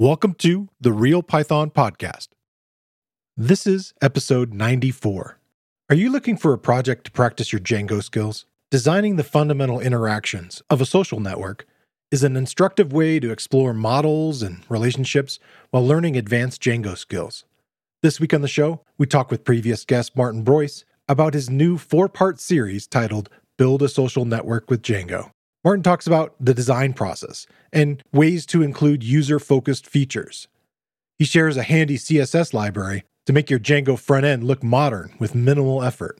Welcome to the Real Python Podcast. This is episode 94. Are you looking for a project to practice your Django skills? Designing the fundamental interactions of a social network is an instructive way to explore models and relationships while learning advanced Django skills. This week on the show, we talk with previous guest Martin Breuss about his new four part series titled Build a Social Network with Django. Martin talks about the design process and ways to include user focused features. He shares a handy CSS library to make your Django front end look modern with minimal effort.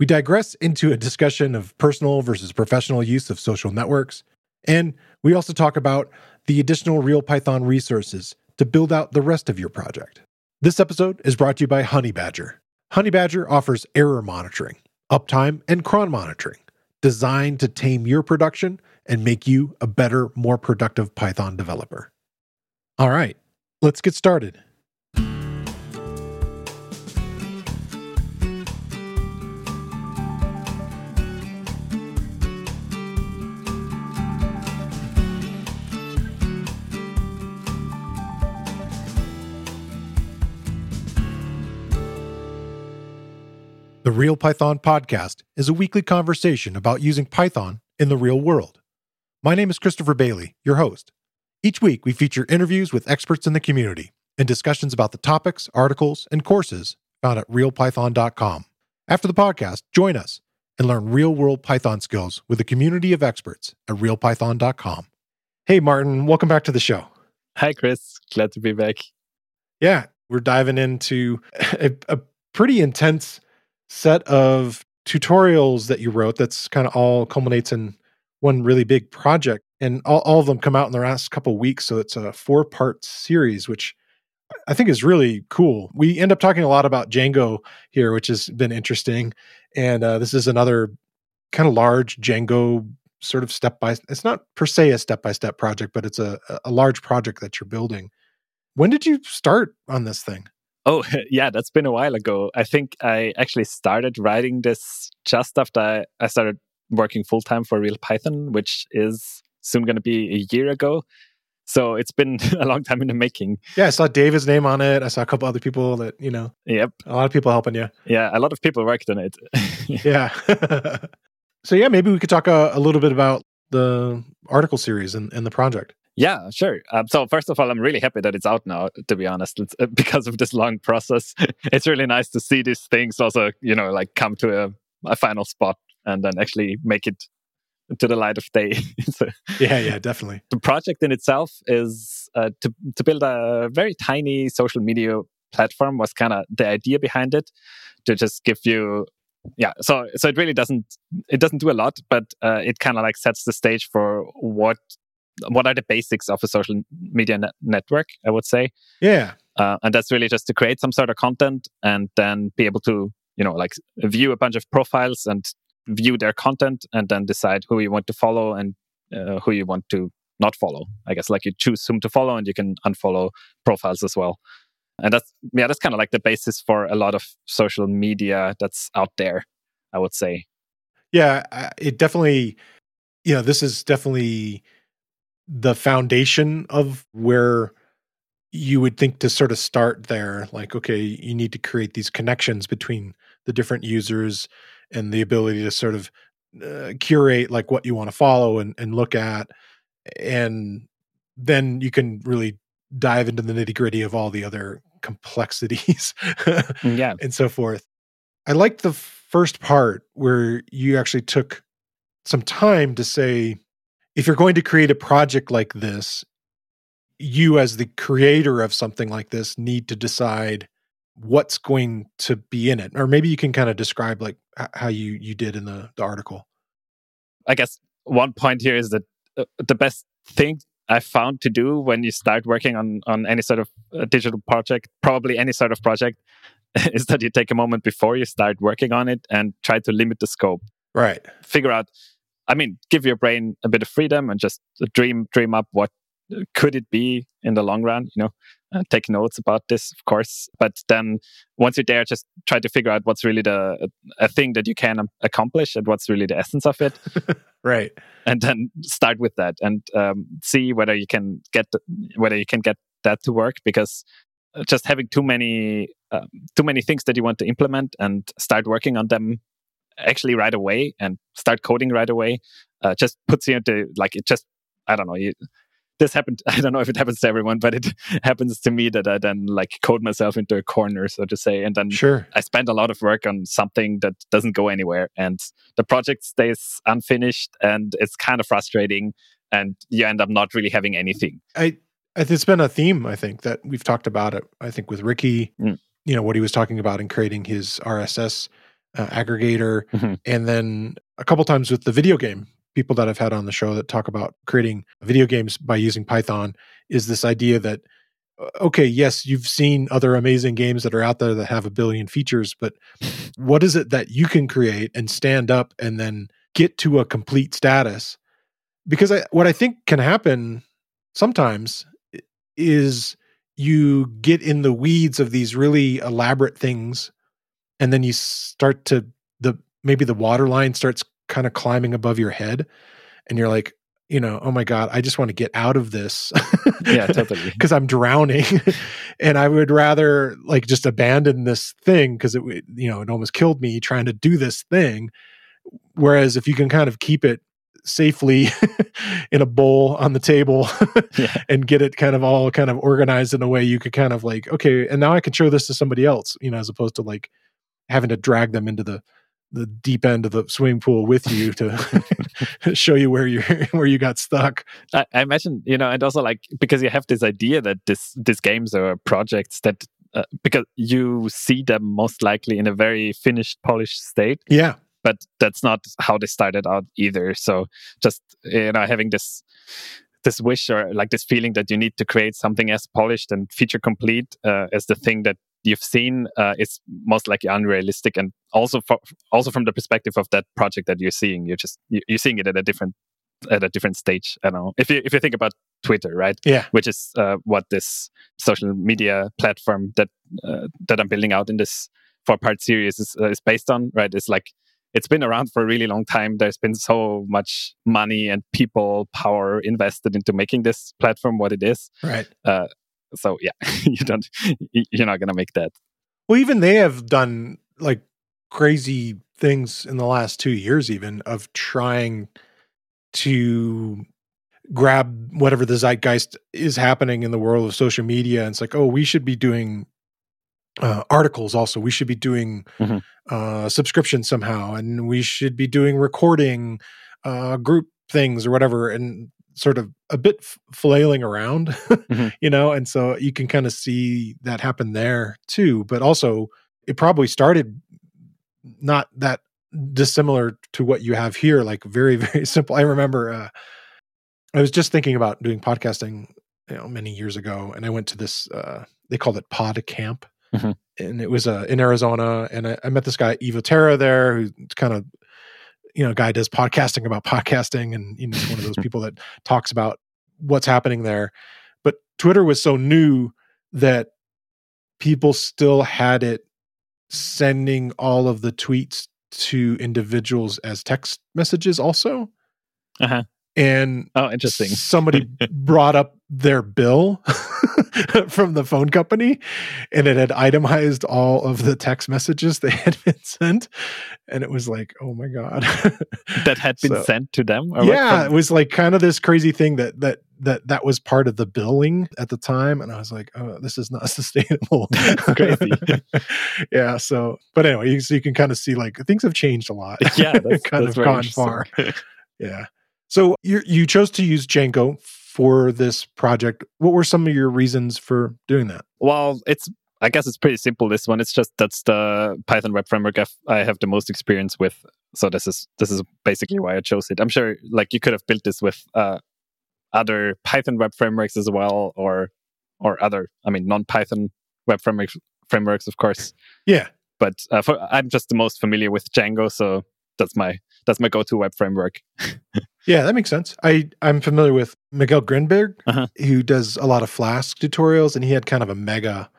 We digress into a discussion of personal versus professional use of social networks, and we also talk about the additional Real Python resources to build out the rest of your project. This episode is brought to you by Honeybadger. Honeybadger offers error monitoring, uptime, and cron monitoring designed to tame your production and make you a better, more productive Python developer. All right, let's get started. The Real Python Podcast is a weekly conversation about using Python in the real world. My name is Christopher Bailey, your host. Each week, we feature interviews with experts in the community and discussions about the topics, articles, and courses found at realpython.com. After the podcast, join us and learn real world Python skills with a community of experts at realpython.com. Hey, Martin, welcome back to the show. Hi, Chris. Glad to be back. Yeah, we're diving into a, a pretty intense set of tutorials that you wrote that's kind of all culminates in one really big project and all, all of them come out in the last couple weeks so it's a four part series which i think is really cool. We end up talking a lot about django here which has been interesting and uh, this is another kind of large django sort of step by it's not per se a step by step project but it's a, a large project that you're building. When did you start on this thing? Oh, yeah, that's been a while ago. I think I actually started writing this just after I started working full time for Real Python, which is soon going to be a year ago. So it's been a long time in the making. Yeah, I saw David's name on it. I saw a couple other people that, you know. Yep. A lot of people helping you. Yeah, a lot of people worked on it. yeah. so, yeah, maybe we could talk a, a, little bit about the article series and, and the project. Yeah, sure. Um, so first of all, I'm really happy that it's out now. To be honest, it's, uh, because of this long process, it's really nice to see these things also, you know, like come to a, a final spot and then actually make it to the light of day. so, yeah, yeah, definitely. The project in itself is uh, to to build a very tiny social media platform. Was kind of the idea behind it to just give you yeah so so it really doesn't it doesn't do a lot but uh, it kind of like sets the stage for what what are the basics of a social media net- network i would say yeah uh, and that's really just to create some sort of content and then be able to you know like view a bunch of profiles and view their content and then decide who you want to follow and uh, who you want to not follow. I guess like you choose whom to follow and you can unfollow profiles as well. And that's yeah that's kind of like the basis for a lot of social media that's out there i would say. Yeah it definitely you know this is definitely the foundation of where you would think to sort of start there. Like okay you need to create these connections between the different users and the ability to sort of uh, curate like what you want to follow and, and look at and then you can really dive into the nitty gritty of all the other complexities mm, yeah. and so forth. I liked the first part where you actually took some time to say if you're going to create a project like this, you as the creator of something like this need to decide what's going to be in it or maybe you can kind of describe like how you you did in the, the article. I guess one point here is that uh, the best thing i found to do when you start working on on any sort of uh, digital project probably any sort of project is that you take a moment before you start working on it and try to limit the scope. Right. Figure out I mean, give your brain a bit of freedom and just dream dream up what could it be in the long run. You know, uh, take notes about this, of course. But then once you're there, just try to figure out what's really the a thing that you can accomplish and what's really the essence of it. right. And then start with that and um, see whether you can get whether you can get that to work because uh, just having too many um, too many things that you want to implement and start working on them actually right away and start coding right away uh, just puts you into like it just I don't know you this happened i don't know if it happens to everyone but it happens to me that i then like code myself into a corner so to say and then sure i spend a lot of work on something that doesn't go anywhere and the project stays unfinished and it's kind of frustrating and you end up not really having anything i it's been a theme i think that we've talked about it i think with ricky mm. you know what he was talking about in creating his rss uh, aggregator mm-hmm. and then a couple times with the video game people that I've had on the show that talk about creating video games by using Python is this idea that uh, okay, yes, you've seen other amazing games that are out there that have a billion features, but what is it that you can create and stand up and then get to a complete status? Because I, what I think can happen sometimes is you get in the weeds of these really elaborate things and then you start to the maybe the waterline starts kind of climbing above your head and you're like you know oh my god i just want to get out of this. Yeah totally. Because i'm drowning. And i would rather like just abandon this thing because it would you know it almost killed me trying to do this thing. Whereas if you can kind of keep it safely in a bowl on the table yeah. and get it kind of all kind of organized in a way you could kind of like okay and now i can show this to somebody else you know as opposed to like having to drag them into the the deep end of the swimming pool with you to show you where you where you got stuck. I, I, imagine you know, and also like because you have this idea that this these games are projects that uh, because you see them most likely in a very finished, polished state. Yeah, but that's not how they started out either. So just you know, having this this wish or like this feeling that you need to create something as polished and feature complete uh, as the thing that you've seen uh, is most likely unrealistic and also for, also from the perspective of that project that you're seeing you're just you're seeing it at a different at a different stage i don't know. If you if you think about twitter right? Yeah. Which is uh, what this social media platform that uh, that i'm building out in this four part series is, uh, is based on right? It's like it's been around for a really long time. There's been so much money and people power invested into making this platform what it is. Right. Uh, so yeah, you don't you're not gonna make that. Well, even they have done like crazy things in the last two years, even of trying to grab whatever the zeitgeist is happening in the world of social media. And it's like, oh, we should be doing uh, articles also. We should be doing mm-hmm. uh, subscriptions somehow, and we should be doing recording uh, group things or whatever. And sort of a bit flailing around, mm-hmm. you know, and so you can kind of see that happen there too. But also, it probably started not that dissimilar to what you have here, like very, very simple. I remember uh, I was just thinking about doing podcasting, you know, many years ago, and I went to this. Uh, they called it Pod Camp. Mm-hmm. And it was uh, in Arizona, and I, I met this guy Evo Terra there, who's kind of you know, guy does podcasting about podcasting, and you know, he's one of those people that talks about what's happening there. But Twitter was so new that people still had it sending all of the tweets to individuals as text messages also. Uh-huh. And oh, interesting. somebody brought up their bill from the phone company and it had itemized all of the text messages they had been sent. And it was like oh my god. That had been so, sent to them? Yeah it was like kind of this crazy thing that that that that was part of the billing at the time. And i was like oh this is not sustainable. Crazy. Yeah so but anyway you, so you can kind of see like things have changed a lot. Yeah that's, kind that's of gone far. Yeah so you you chose to use django for this project. What were some of your reasons for doing that? Well, it's I guess it's pretty simple. This one, it's just that's the Python web framework I've, I have the most experience with. So this is this is basically why I chose it. I'm sure like you could have built this with uh, other Python web frameworks as well, or or other I mean non Python web framework frameworks, of course. Yeah, but uh, for, I'm just the most familiar with Django, so that's my that's my go-to web framework. yeah, that makes sense. I I'm familiar with Miguel Grinberg, uh-huh. who does a lot of Flask tutorials, and he had kind of a mega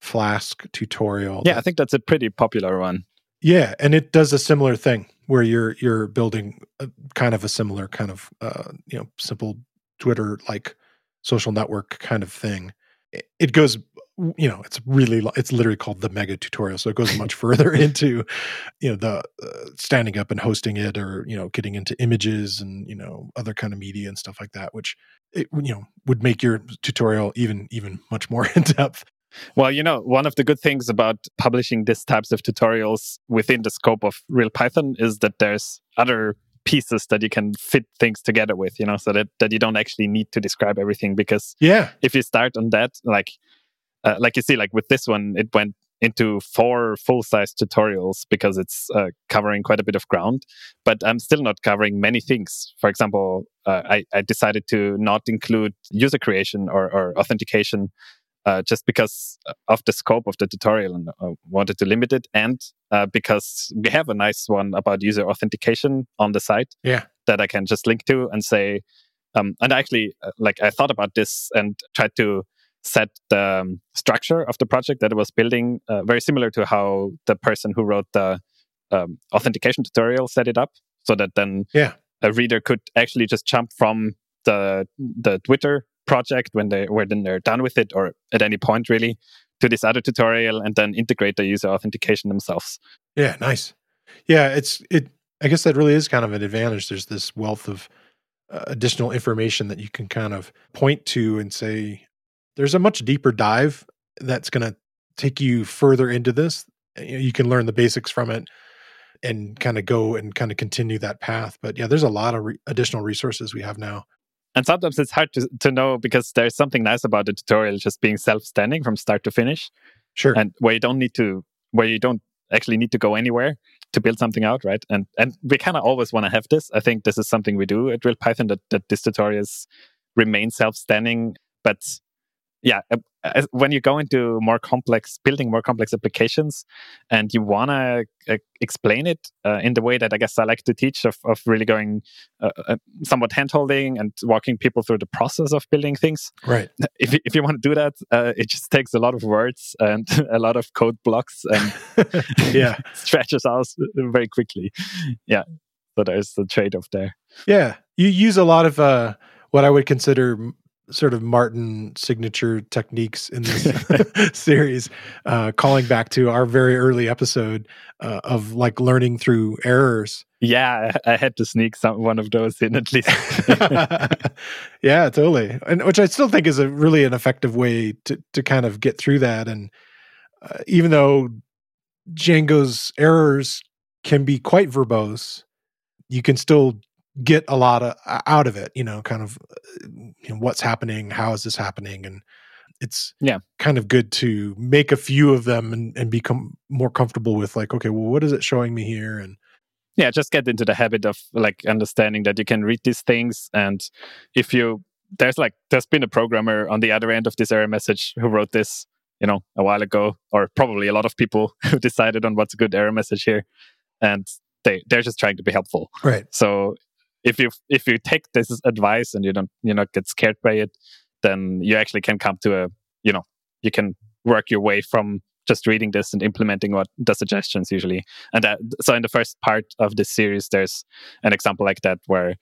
Flask tutorial. Yeah, that, I think that's a pretty popular one. Yeah, and it does a similar thing where you're you're building a, kind of a similar kind of uh, you know simple Twitter like social network kind of thing. it- it goes you know it's really it's literally called the mega tutorial so it goes much further into you know the uh, standing up and hosting it or you know getting into images and you know other kind of media and stuff like that which it, you know would make your tutorial even even much more in depth Well, you know, one of the good things about publishing these types of tutorials within the scope of real Python is that there's other pieces that you can fit things together with, you know, so that, that you don't actually need to describe everything because yeah. if you start on that, like uh, like you see, like with this one, it went into four full-size tutorials because it's uh, covering quite a bit of ground. But I'm still not covering many things. For example, uh, I, I decided to not include user creation or, or authentication uh, just because of the scope of the tutorial and I wanted to limit it, and uh, because we have a nice one about user authentication on the site Yeah. that I can just link to and say. Um, and actually, uh, like I thought about this and tried to set the um, structure of the project that I was building uh, very similar to how the person who wrote the um, authentication tutorial set it up, so that then Yeah. a reader could actually just jump from the the Twitter project when they when they're done with it or at any point really to this other tutorial and then integrate the user authentication themselves. Yeah, nice. Yeah, it's it. I guess that really is kind of an advantage. There's this wealth of uh, additional information that you can kind of point to and say, "There's a much deeper dive that's going to take you further into this." Eh, you, can learn the basics from it and kind of go and kind of continue that path. But yeah, there's a lot of re- additional resources we have now. And sometimes it's hard to, to know because there's something nice about the tutorial just being self-standing from start to finish Sure. and where you don't need to where you don't actually need to go anywhere to build something out right and and we kind of always want to have this i think this is something we do at real python that, that this tutorials remain self-standing but yeah uh, when you go into more complex building more complex applications and you want to uh, explain it uh, in the way that i guess i like to teach of, of really going uh, uh, somewhat hand-holding and walking people through the process of building things right. if, you- if you want to do that uh, it just takes a lot of words and a lot of code blocks and yeah. stretches out very quickly yeah so there's the trade-off there Yeah, you use a lot of uh, what I would consider sort of Martin signature techniques in this series, uh, calling back to our very early episode uh, of like learning through errors. yeah i, had to sneak some one of those in at least yeah, totally, and which I still think is a really an effective way to to kind of get through that. And uh, even though Django's errors can be quite verbose, you can still get a lot of, out of it. You know, kind of uh, you know, what's happening, how is this happening, and it's Yeah. kind of good to make a few of them and, and become more comfortable with like, okay, well, what is it showing me here? And yeah just get into the habit of like understanding that you can read these things and if you there's like there's been a programmer on the other end of this error message who wrote this you know a while ago or probably a lot of people who decided on what's a good error message here and they they're just trying to be helpful right, so if you if you take this advice and you don't you not get scared by it then you actually can come to a you know you can work your way from just reading this and implementing what the suggestions usually. And that, so in the first part of this series there's an example like that where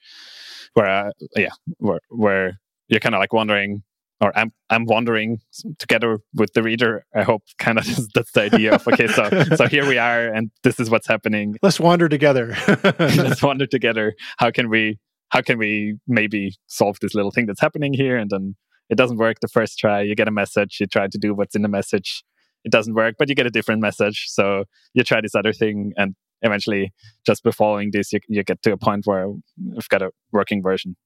where uh, yeah where where you're kind of like wondering or I'm I'm wondering together with the reader. I hope kind of that's the idea of okay, so so here we are, and this is what's happening. let's wander together. Let's wonder together how can we how can we maybe solve this little thing that's happening here, and then it doesn't work the first try. You get a message, you try to do what's in the message, it doesn't work, but you get a different message. So you try this other thing, and eventually, just by following this, you, you get to a point where you've got a working version.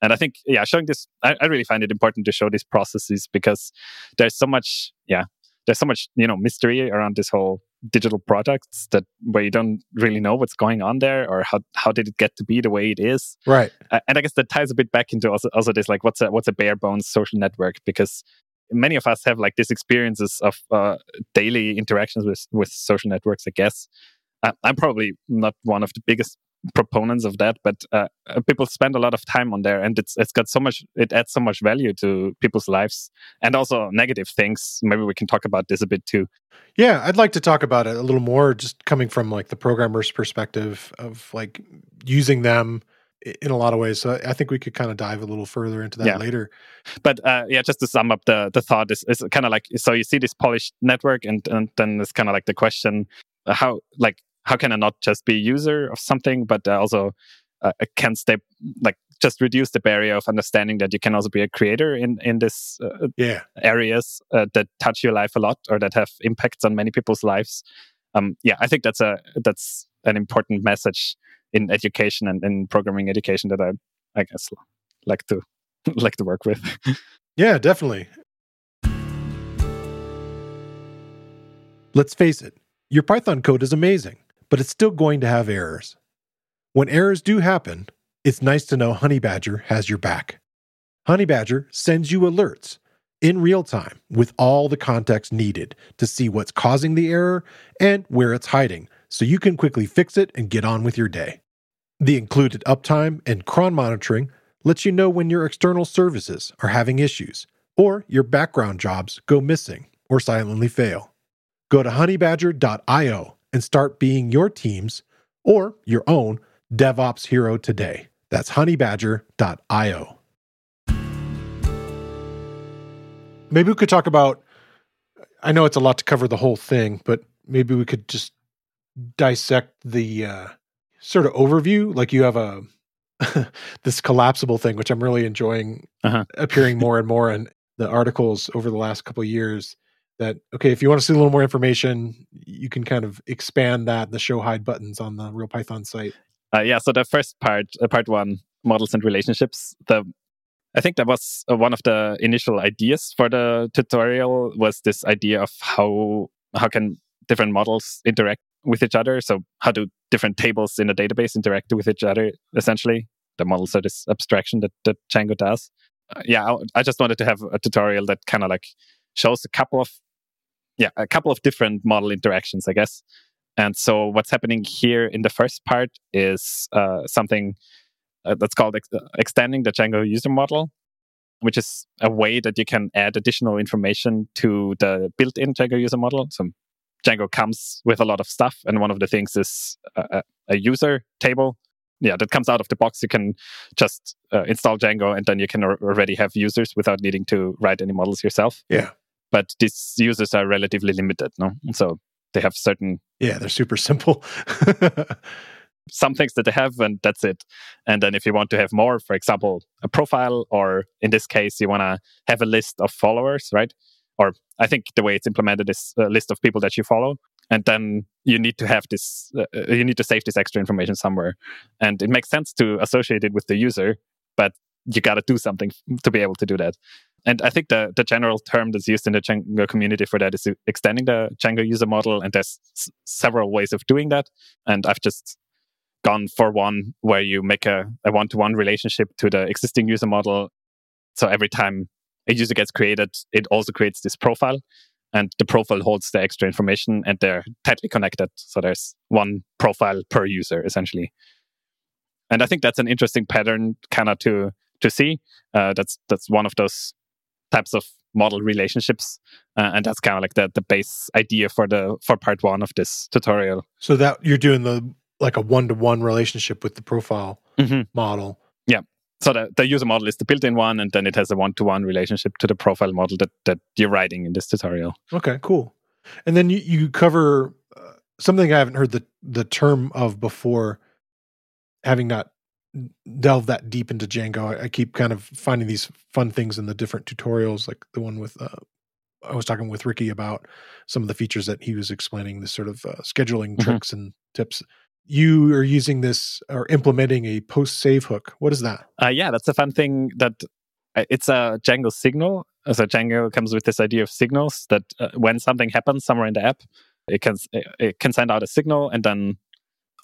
And I think, yeah, showing this, I, I really find it important to show these processes because there's so much, yeah, there's so much, you know, mystery around this whole digital products that where you don't really know what's going on there or how how did it get to be the way it is. right. Uh, and I guess that ties a bit back into also, also this like what's a what's a bare bones social network because many of us have like these experiences of uh, daily interactions with with social networks. I guess uh, I'm probably not one of the biggest proponents of that, but uh, uh, people spend a lot of time on there, and it's it's got so much it adds so much value to people's lives and also negative things. Maybe we can talk about this a bit too. Yeah, I'd like to talk about it a little more, just coming from like the programmer's perspective of like using them in a lot of ways. So I think we could kind of dive a little further into that Yeah. later. but uh, yeah, just to sum up the the thought is, is kind of like so you see this polished network, and and then it's kind of like the question how like how can I not just be a user of something, but uh, also uh, can step like just reduce the barrier of understanding that you can also be a creator in in this uh, Yeah. areas uh, that touch your life a lot or that have impacts on many people's lives. Um, yeah, I think that's a that's an important message in education and in programming education that I I guess like to like to work with. Yeah, definitely. Let's face it, your Python code is amazing, but it's still going to have errors. When errors do happen, it's nice to know Honeybadger has your back. Honeybadger sends you alerts in real time with all the context needed to see what's causing the error and where it's hiding so you can quickly fix it and get on with your day. The included uptime and cron monitoring lets you know when your external services are having issues or your background jobs go missing or silently fail. Go to honeybadger.io and start being your team's or your own DevOps hero today. That's honeybadger.io. Maybe we could talk about I know it's a lot to cover the whole thing, but maybe we could just dissect the uh, sort of overview like you have a this collapsible thing which I'm really enjoying Uh-huh. appearing more and more in the articles over the last couple of years that okay if you want to see a little more information you can kind of expand that the show hide buttons on the real python site Uh, yeah, so the first part, uh, part one, models and relationships. The I think that was uh, one of the initial ideas for the tutorial was this idea of how how can different models interact with each other. So how do different tables in a database interact with each other? Essentially, the models are this abstraction that, that Django does. Uh, yeah, I, I just wanted to have a tutorial that kind of like shows a couple of yeah a couple of different model interactions, I guess. And so what's happening here in the first part is uh, something uh, that's called ex- uh, extending the Django user model, which is a way that you can add additional information to the built-in Django user model. So Django comes with a lot of stuff, and one of the things is a, a- user table. Yeah, that comes out of the box. You can just uh, install Django, and then you can al- already have users without needing to write any models yourself. yeah But these users are relatively limited, no? So they have certain yeah they're super simple. some things that they have and that's it. And then if you want to have more for example a profile or in this case you want to have a list of followers right? Or i think the way it's implemented is a list of people that you follow. And then you need to have this uh, uh, you need to save this extra information somewhere. And it makes sense to associate it with the user but you got to do something to be able to do that and i think the, the general term that's used in the django community for that is extending the django user model and there's s- several ways of doing that. And i've just gone for one where you make a, a one-to-one relationship to the existing user model. So every time a user gets created it also creates this profile and the profile holds the extra information and they're tightly connected. So there's one profile per user essentially. And i think that's an interesting pattern kind of to to see. Uh, that's that's one of those types of model relationships uh, and that's kind of like the the base idea for the for part one of this tutorial. So that you're doing the like a one-to-one relationship with the profile Mhm. model. So the, the user model is the built-in one and then it has a one-to-one relationship to the profile model that, that you're writing in this tutorial. Okay cool. And then you, you cover uh, something i haven't heard the the term of before having not delved that deep into django. I, I keep kind of finding these fun things in the different tutorials like the one with uh, i was talking with ricky about some of the features that he was explaining this sort of uh, scheduling Mhm. tricks and tips. You are using this or implementing a post save hook. What is that? Uh, yeah that's a fun thing that uh, it's a django signal. So django comes with this idea of signals that uh, when something happens somewhere in the app it can it can send out a signal and then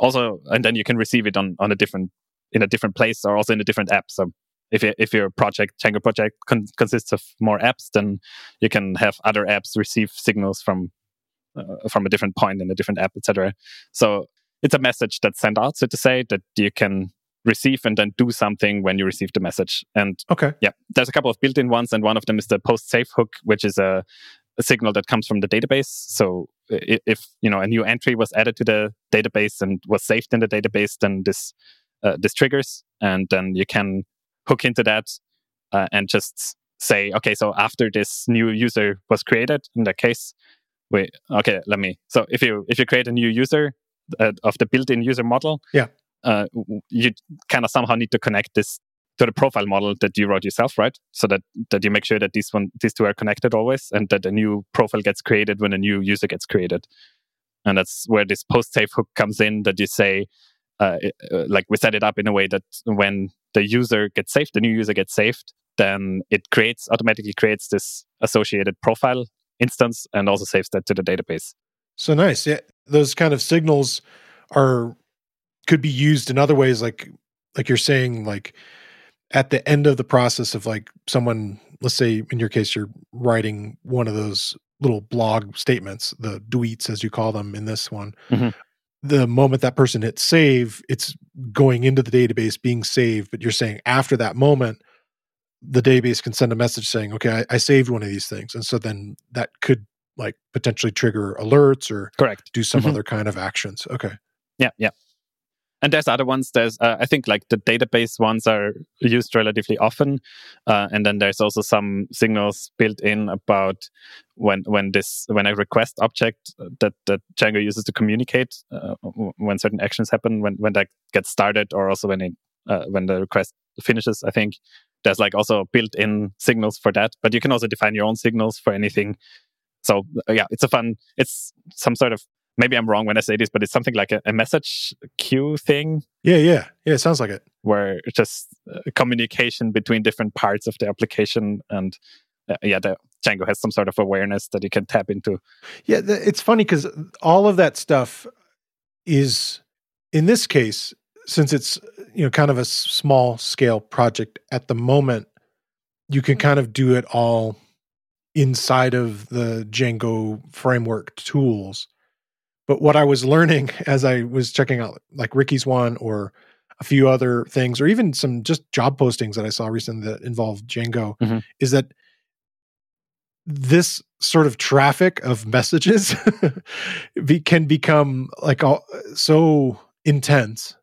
also and then you can receive it on on a different in a different place or also in a different app so if, you, if your project Django project con- consists of more apps, then you can have other apps receive signals from uh, from a different point in a different app, etc. So it's a message that's sent out, so to say, that you can receive and then do something when you receive the message. And okay yeah, there's a couple of built-in ones, and one of them is the post save hook, which is a, a signal that comes from the database. So if you know a new entry was added to the database and was saved in the database, then this uh, this triggers, and then you can hook into that uh, and just say, okay, so after this new user was created, in that case, wait, okay, let me. So if you if you create a new user uh, of the built-in user model, Yeah. uh, you kind of somehow need to connect this to the profile model that you wrote yourself, right? So that that you make sure that these one these two are connected always, and that a new profile gets created when a new user gets created, and that's where this post save hook comes in. That you say, uh, it- uh, like we set it up in a way that when the user gets saved, the new user gets saved, then it creates automatically creates this associated profile instance and also saves that to the database. So nice. Yeah, those kind of signals are could be used in other ways, like like you're saying, like at the end of the process of like someone, let's say in your case, you're writing one of those little blog statements, the tweets as you call them in this one. Mhm. The moment that person hits save, it's going into the database, being saved. But you're saying after that moment, the database can send a message saying, "Okay, I, I saved one of these things," and so then that could like potentially trigger alerts or Correct. do some Mhm. other kind of actions. Okay. Yeah, yeah. And there's other ones. There's uh, I think like the database ones are used relatively often, uh, and then there's also some signals built in about when when this when a request object that that Django uses to communicate uh, when certain actions happen when when that gets started or also when it uh, when the request finishes. I think there's like also built-in signals for that, but you can also define your own signals for anything. So uh, yeah, it's a fun. It's some sort of maybe I'm wrong when I say this, but it's something like a, a message queue thing Yeah, yeah, yeah. It sounds like it. where it's just uh, communication between different parts of the application and uh, yeah, the Django has some sort of awareness that you can tap into. Yeah, th- it's funny because all of that stuff is, in this case, since it's you know kind of a small scale project at the moment, you can kind of do it all inside of the Django framework tools. But what I was learning as I was checking out like Ricky's one or a few other things, or even some just job postings that I saw recently that involved Django, Mhm. is that this sort of traffic of messages be, can become like all, so intense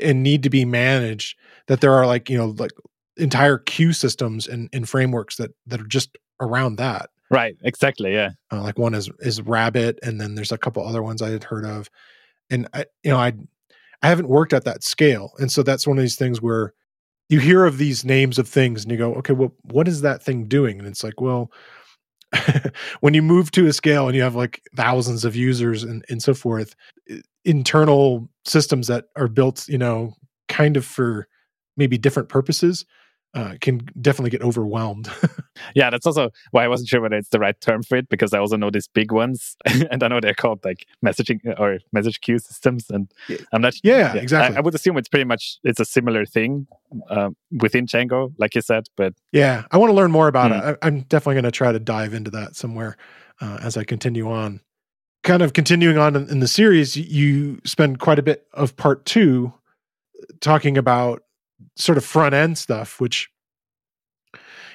and need to be managed that there are like you know like entire queue systems and, and frameworks that that are just around that Right, exactly. Yeah. uh, like one is is rabbit and then there's a couple other ones i had heard of and i you know i i haven't worked at that scale and so that's one of these things where you hear of these names of things and you go okay well what is that thing doing and it's like well when you move to a scale and you have like thousands of users and, and so forth internal systems that are built you know kind of for maybe different purposes uh, can definitely get overwhelmed Yeah, that's also why I wasn't sure whether it's the right term for it because I also know these big ones and I know they're called like messaging uh, or message queue systems. And Yeah. I'm not yeah, I- exactly I, would assume it's pretty much it's a similar thing um, within Django, like you said. But Yeah, I want to learn more about Mm. it. I, I'm definitely going to try to dive into that somewhere uh, as I continue on. Kind of continuing on in, in the series, you spend quite a bit of part two talking about sort of front end stuff, which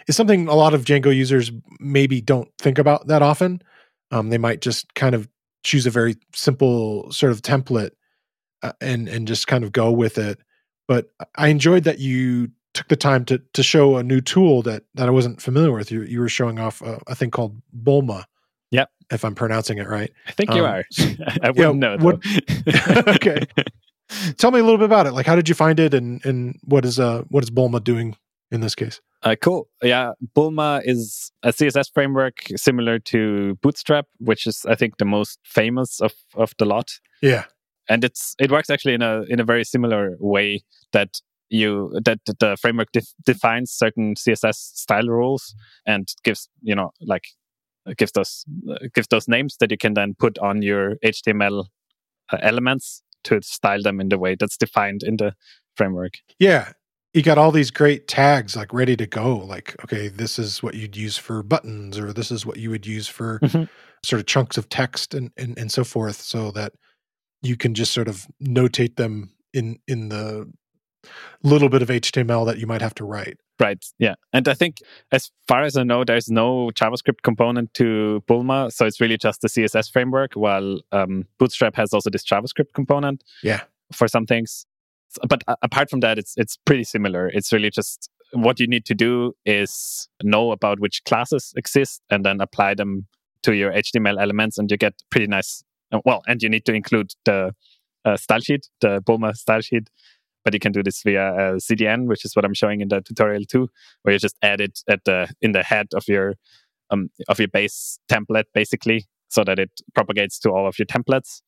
is something a lot of Django users maybe don't think about that often. Um, they might just kind of choose a very simple sort of template uh, and and just kind of go with it. But I enjoyed that you took the time to to show a new tool that that I wasn't familiar with. You you were showing off a, a thing called Bulma. Yep. if I'm pronouncing it right. I think you Um, are. I wouldn't know. what- Okay. Tell me a little bit about it. Like, how did you find it, and and what is uh what is Bulma doing in this case? Uh, cool. Yeah, Bulma is a CSS framework similar to Bootstrap, which is I think the most famous of of the lot. Yeah, and it's it works actually in a in a very similar way that you that the framework def- defines certain css style rules and gives you know like gives those uh, gives those names that you can then put on your html uh, elements to style them in the way that's defined in the framework yeah. You got all these great tags like ready to go. Like, okay, this is what you'd use for buttons, or this is what you would use for Mhm. sort of chunks of text and, and and so forth, so that you can just sort of notate them in in the little bit of HTML that you might have to write. Right. Yeah. And I think, as far as I know, there's no JavaScript component to Bulma. So it's really just the CSS framework, while um, Bootstrap has also this JavaScript component Yeah. for some things. but uh, apart from that, it's it's pretty similar. It's really just what you need to do is know about which classes exist and then apply them to your HTML elements, and you get pretty nice. Uh, well, and you need to include the uh, style sheet, the Bulma style sheet. But you can do this via a CDN, which is what I'm showing in the tutorial too, where you just add it at the in the head of your um, of your base template, basically, so that it propagates to all of your templates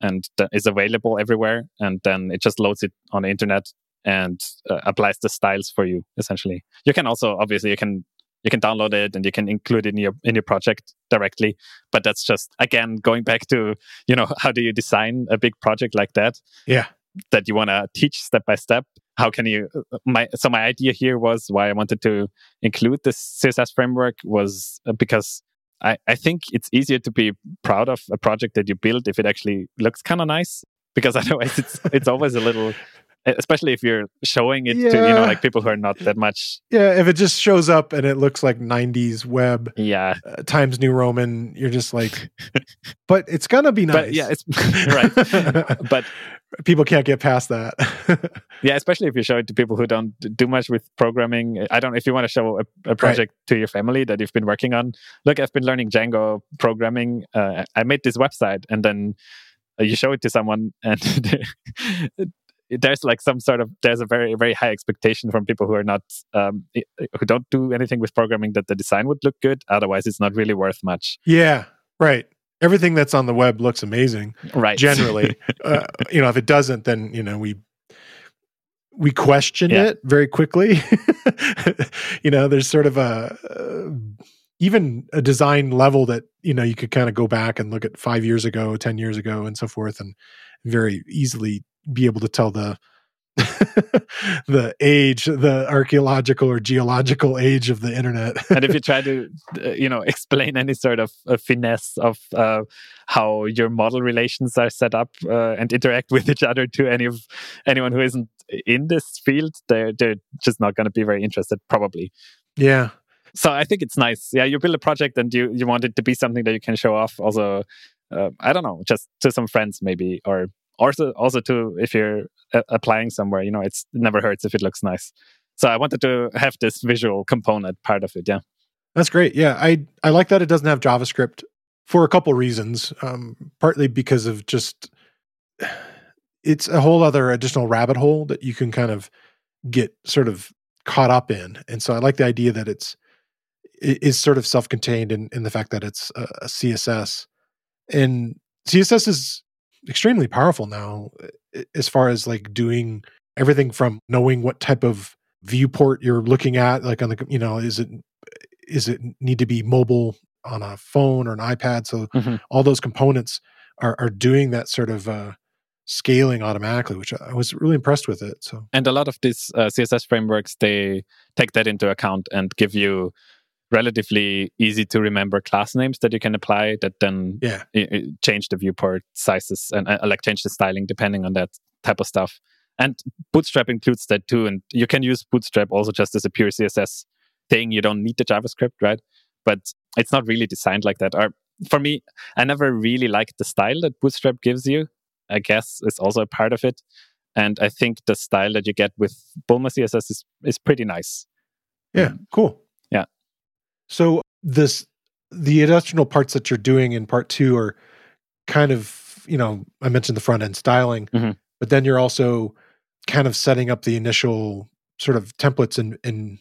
and is available everywhere. And then it just loads it on the internet and uh, applies the styles for you. Essentially, you can also obviously you can you can download it and you can include it in your in your project directly but that's just again going back to you know how do you design a big project like that yeah that you want to teach step by step? How can you uh, my so my idea here was why i wanted to include this css framework was uh, because I, I think it's easier to be proud of a project that you build if it actually looks kind of nice because otherwise it's it's always a little especially if you're showing it yeah. to you know like people who are not that much. Yeah if it just shows up and it looks like 90s web yeah. uh, times new roman you're just like but it's gonna be nice but yeah it's right. But people can't get past that. Yeah especially if you show it to people who don't do much with programming. I don't know if you want to show a, a project right. to your family that you've been working on look i've been learning django programming uh, i made this website and then uh, you show it to someone and there's like some sort of there's a very very high expectation from people who are not um, who don't do anything with programming that the design would look good. Otherwise it's not really worth much. Yeah right. Everything that's on the web looks amazing right. generally. Uh, you know if it doesn't then you know we we question yeah. it very quickly. You know there's sort of a uh, even a design level that you know you could kind of go back and look at five years ago ten years ago and so forth and very easily be able to tell the the age, the archaeological or geological age of the internet. and if you try to, uh, you know, explain any sort of uh, finesse of uh, how your model relations are set up uh, and interact with each other to any of anyone who isn't in this field, they're they're just not going to be very interested, probably. Yeah. So I think it's nice. Yeah, you build a project and you you want it to be something that you can show off. Also, uh, I don't know, just to some friends maybe, or also also to if you're uh, applying somewhere you know it's it never hurts if it looks nice. So i wanted to have this visual component part of it yeah. That's great. Yeah i i like that it doesn't have javascript for a couple reasons um, partly because of just it's a whole other additional rabbit hole that you can kind of get sort of caught up in. And so i like the idea that it's it is sort of self-contained in, in the fact that it's a, a css and css is extremely powerful now as far as like doing everything from knowing what type of viewport you're looking at like on the you know is it is it need to be mobile on a phone or an ipad so mm-hmm. all those components are, are doing that sort of uh, scaling automatically which i was really impressed with it so and a lot of these uh, css frameworks they take that into account and give you relatively easy to remember class names that you can apply that then yeah. change the viewport sizes and uh, like change the styling depending on that type of stuff. And Bootstrap includes that too. And you can use Bootstrap also just as a pure CSS thing. You don't need the JavaScript, right? But it's not really designed like that. Or for me, I never really liked the style that Bootstrap gives you. I guess it's also a part of it. And I think the style that you get with Bulma CSS is, is pretty nice. Yeah, um, cool. So this the additional parts that you're doing in part two are kind of, you know, I mentioned the front end styling, mm-hmm. but then you're also kind of setting up the initial sort of templates and, and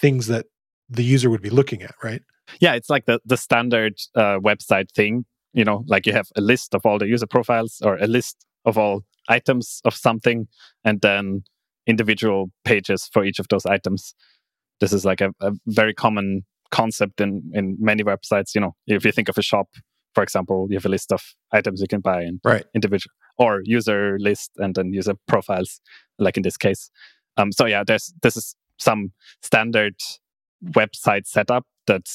things that the user would be looking at, right? Yeah, it's like the the standard uh, website thing. You know, like you have a list of all the user profiles or a list of all items of something, and then individual pages for each of those items. This is like a, a very common concept in in many websites. You know, if you think of a shop, for example, you have a list of items you can buy and right. individual or user list and then user profiles, like in this case. Um, so yeah, there's this is some standard website setup that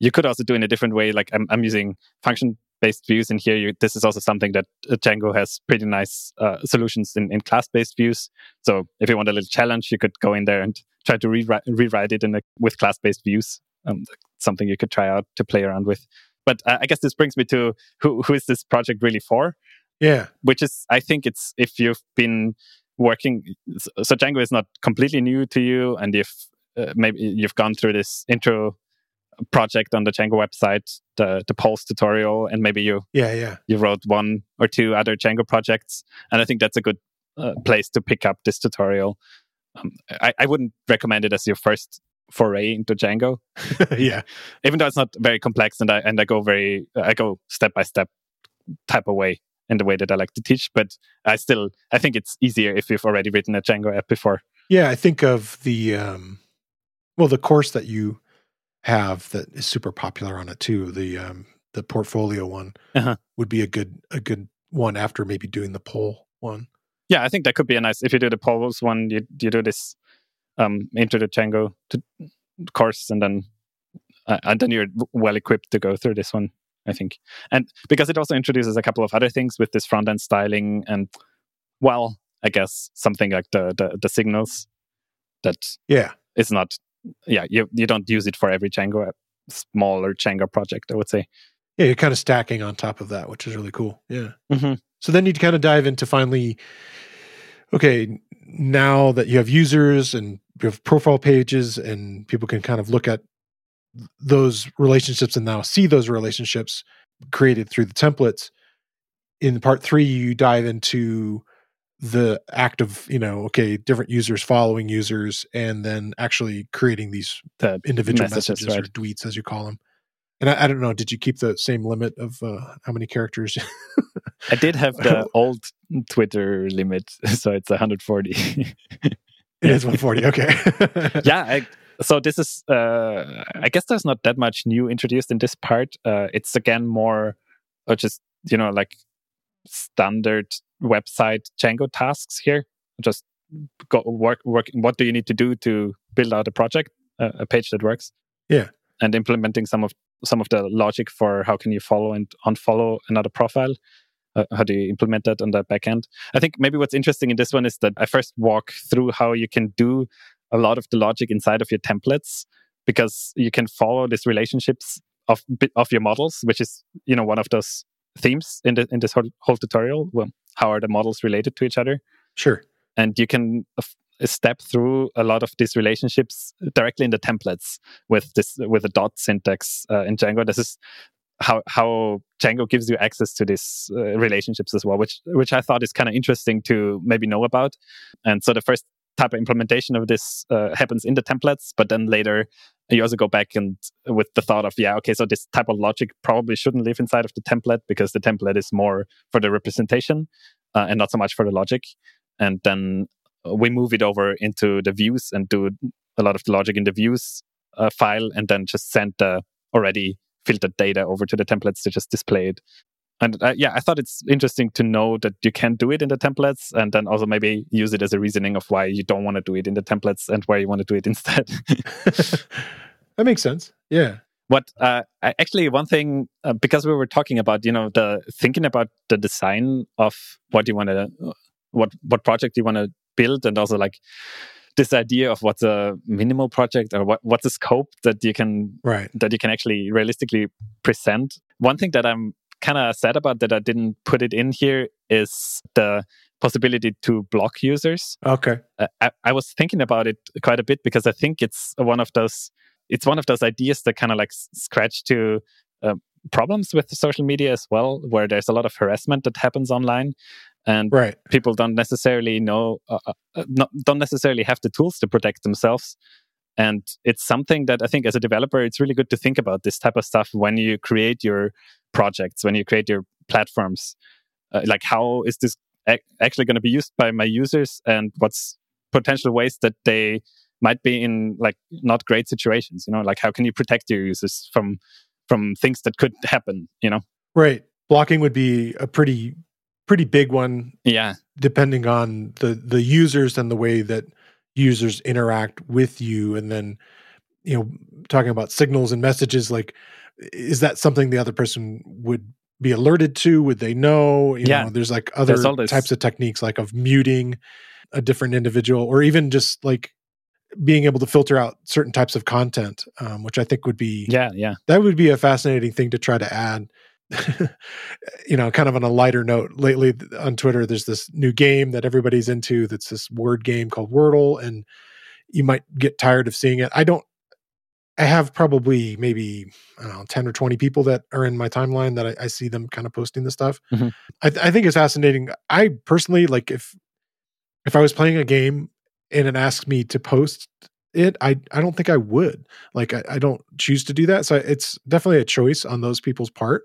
you could also do in a different way. Like I'm, I'm using function based views in here. You, this is also something that uh, Django has pretty nice uh, solutions in, in class based views. So if you want a little challenge, you could go in there and try to rewrite, rewrite it in a, with class based views um, something you could try out to play around with. But uh, I guess this brings me to who who is this project really for? Yeah, which is I think it's if you've been working. So Django is not completely new to you, and if uh, maybe you've gone through this intro project on the Django website, the the Polls tutorial, and maybe you yeah yeah you wrote one or two other Django projects, and I think that's a good uh, place to pick up this tutorial. Um, I, I wouldn't recommend it as your first foray into Django. yeah, even though it's not very complex, and I and I go very I go step by step type of way in the way that I like to teach. But I still I think it's easier if you've already written a Django app before. Yeah, I think of the um, well the course that you have that is super popular on it too. The um, the portfolio one uh-huh. would be a good a good one after maybe doing the poll one. Yeah, I think that could be a nice if you do the polls one, you you do this um, into the Django to, course, and then uh, and then you're well equipped to go through this one. I think, and because it also introduces a couple of other things with this front end styling, and well, I guess something like the the, the signals that yeah is not yeah you you don't use it for every Django smaller Django project. I would say. Yeah, you're kind of stacking on top of that, which is really cool. Yeah. Mm-hmm. So then you kind of dive into finally, okay, now that you have users and you have profile pages and people can kind of look at those relationships and now see those relationships created through the templates in part three you dive into the act of you know okay different users following users and then actually creating these the individual messages, messages right. or tweets as you call them and I, I, don't know did you keep the same limit of uh, how many characters i did have the old twitter limit so it's 140 it is 140 okay. Yeah I, so this is uh, i guess there's not that much new introduced in this part. Uh, it's again more uh, just you know like standard website django tasks here. Just go work work what do you need to do to build out a project uh, a page that works? Yeah. And implementing some of some of the logic for how can you follow and unfollow another profile uh, how do you implement that on the backend i think maybe what's interesting in this one is that i first walk through how you can do a lot of the logic inside of your templates because you can follow these relationships of of your models, which is you know one of those themes in the in this whole, whole tutorial. Well, how are the models related to each other? Sure. And you can step through a lot of these relationships directly in the templates with this with the dot syntax uh, in Django. This is how how Django gives you access to these uh, relationships as well, which which I thought is kind of interesting to maybe know about. And so the first type of implementation of this uh, happens in the templates, but then later you also go back and with the thought of yeah, okay, so this type of logic probably shouldn't live inside of the template because the template is more for the representation uh, and not so much for the logic. And then we move it over into the views and do a lot of the logic in the views uh, file, and then just send the already filtered data over to the templates to just display it and uh, yeah, I thought it's interesting to know that you can do it in the templates, and then also maybe use it as a reasoning of why you don't want to do it in the templates and why you want to do it instead. that makes sense. Yeah. What uh, actually one thing uh, because we were talking about you know the thinking about the design of what you want to what what project you want to build and also like this idea of what's a minimal project or what what's a scope that you can right that you can actually realistically present one thing that i'm kind of sad about that I didn't put it in here is the possibility to block users. Okay. Uh, I, I, was thinking about it quite a bit because I think it's one of those it's one of those ideas that kind of like scratch to uh, problems with social media as well, where there's a lot of harassment that happens online, and right. people don't necessarily know, uh, uh, uh not, don't necessarily have the tools to protect themselves. And it's something that I think as a developer, it's really good to think about this type of stuff when you create your projects when you create your platforms uh, like how is this ac- actually going to be used by my users and what's potential ways that they might be in like not great situations you know like how can you protect your users from from things that could happen you know right blocking would be a pretty pretty big one yeah depending on the the users and the way that users interact with you and then you know talking about signals and messages like is that something the other person would be alerted to? Would they know? You yeah. know, there's like other there's types of techniques like of muting a different individual or even just like being able to filter out certain types of content, um, which I think would be yeah, yeah, that would be a fascinating thing to try to add you know, kind of on a lighter note, lately on Twitter, there's this new game that everybody's into that's this word game called Wordle, and you might get tired of seeing it. I don't, I have probably maybe, I don't know, 10 or 20 people that are in my timeline that I, I see them kind of posting this stuff. Mhm. I, I think it's fascinating. I personally, like, if, if I was playing a game and it asked me to post it, I, I don't think I would. Like, I, I don't choose to do that. So it's definitely a choice on those people's part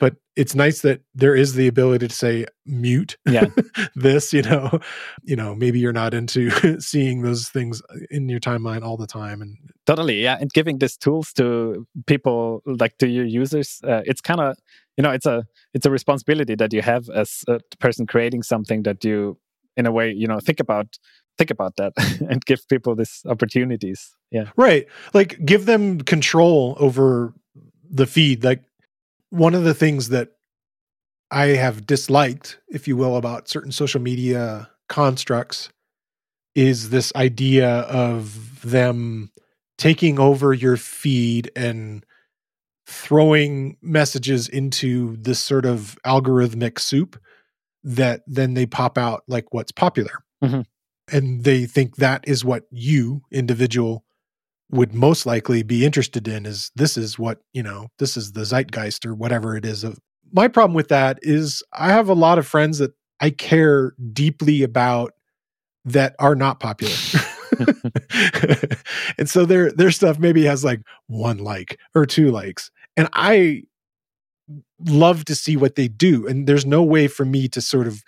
but it's nice that there is the ability to say mute Yeah. this you know you know maybe you're not into seeing those things in your timeline all the time and Totally, yeah, and giving these tools to people, like to your users, uh, it's kind of, you know, it's a it's a responsibility that you have as a person creating something that you, in a way, you know, think about think about that and give people these opportunities. Yeah, right like give them control over the feed like one of the things that i have disliked if you will about certain social media constructs is this idea of them taking over your feed and throwing messages into this sort of algorithmic soup that then they pop out like what's popular. Mhm. And they think that is what you, individual, would most likely be interested in is this is what, you know, this is the zeitgeist or whatever it is of my problem with that is I have a lot of friends that I care deeply about that are not popular. and so their their stuff maybe has like one like or two likes. And I love to see what they do. And there's no way for me to sort of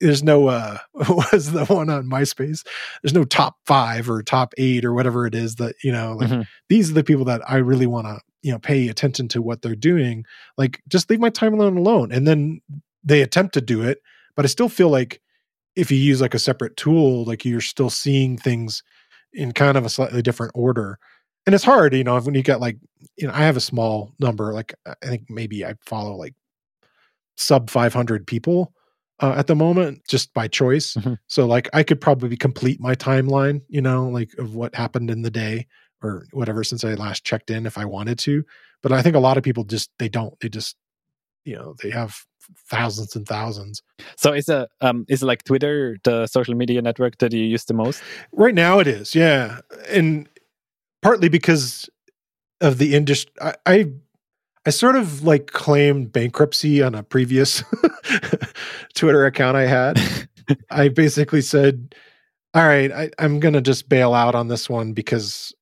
there's no uh was the one on MySpace? There's no top five or top eight or whatever it is that, you know, like Mhm. these are the people that I really want to, you know, pay attention to what they're doing. Like just leave my timeline alone. And then they attempt to do it, but I still feel like if you use like a separate tool, like you're still seeing things in kind of a slightly different order. And it's hard, you know, when you got like, you know, I have a small number, like I think maybe I follow like sub 500 people uh, at the moment just by choice. Mhm. So like I could probably complete my timeline, you know, like of what happened in the day or whatever since I last checked in if I wanted to. But I think a lot of people just they don't. They just you know, they have thousands and thousands. So is a um is like Twitter the social media network that you use the most? Right now it is, yeah. And partly because of the industry I, I I sort of like claimed bankruptcy on a previous Twitter account I had. I basically said, "All right, I, I'm going to just bail out on this one because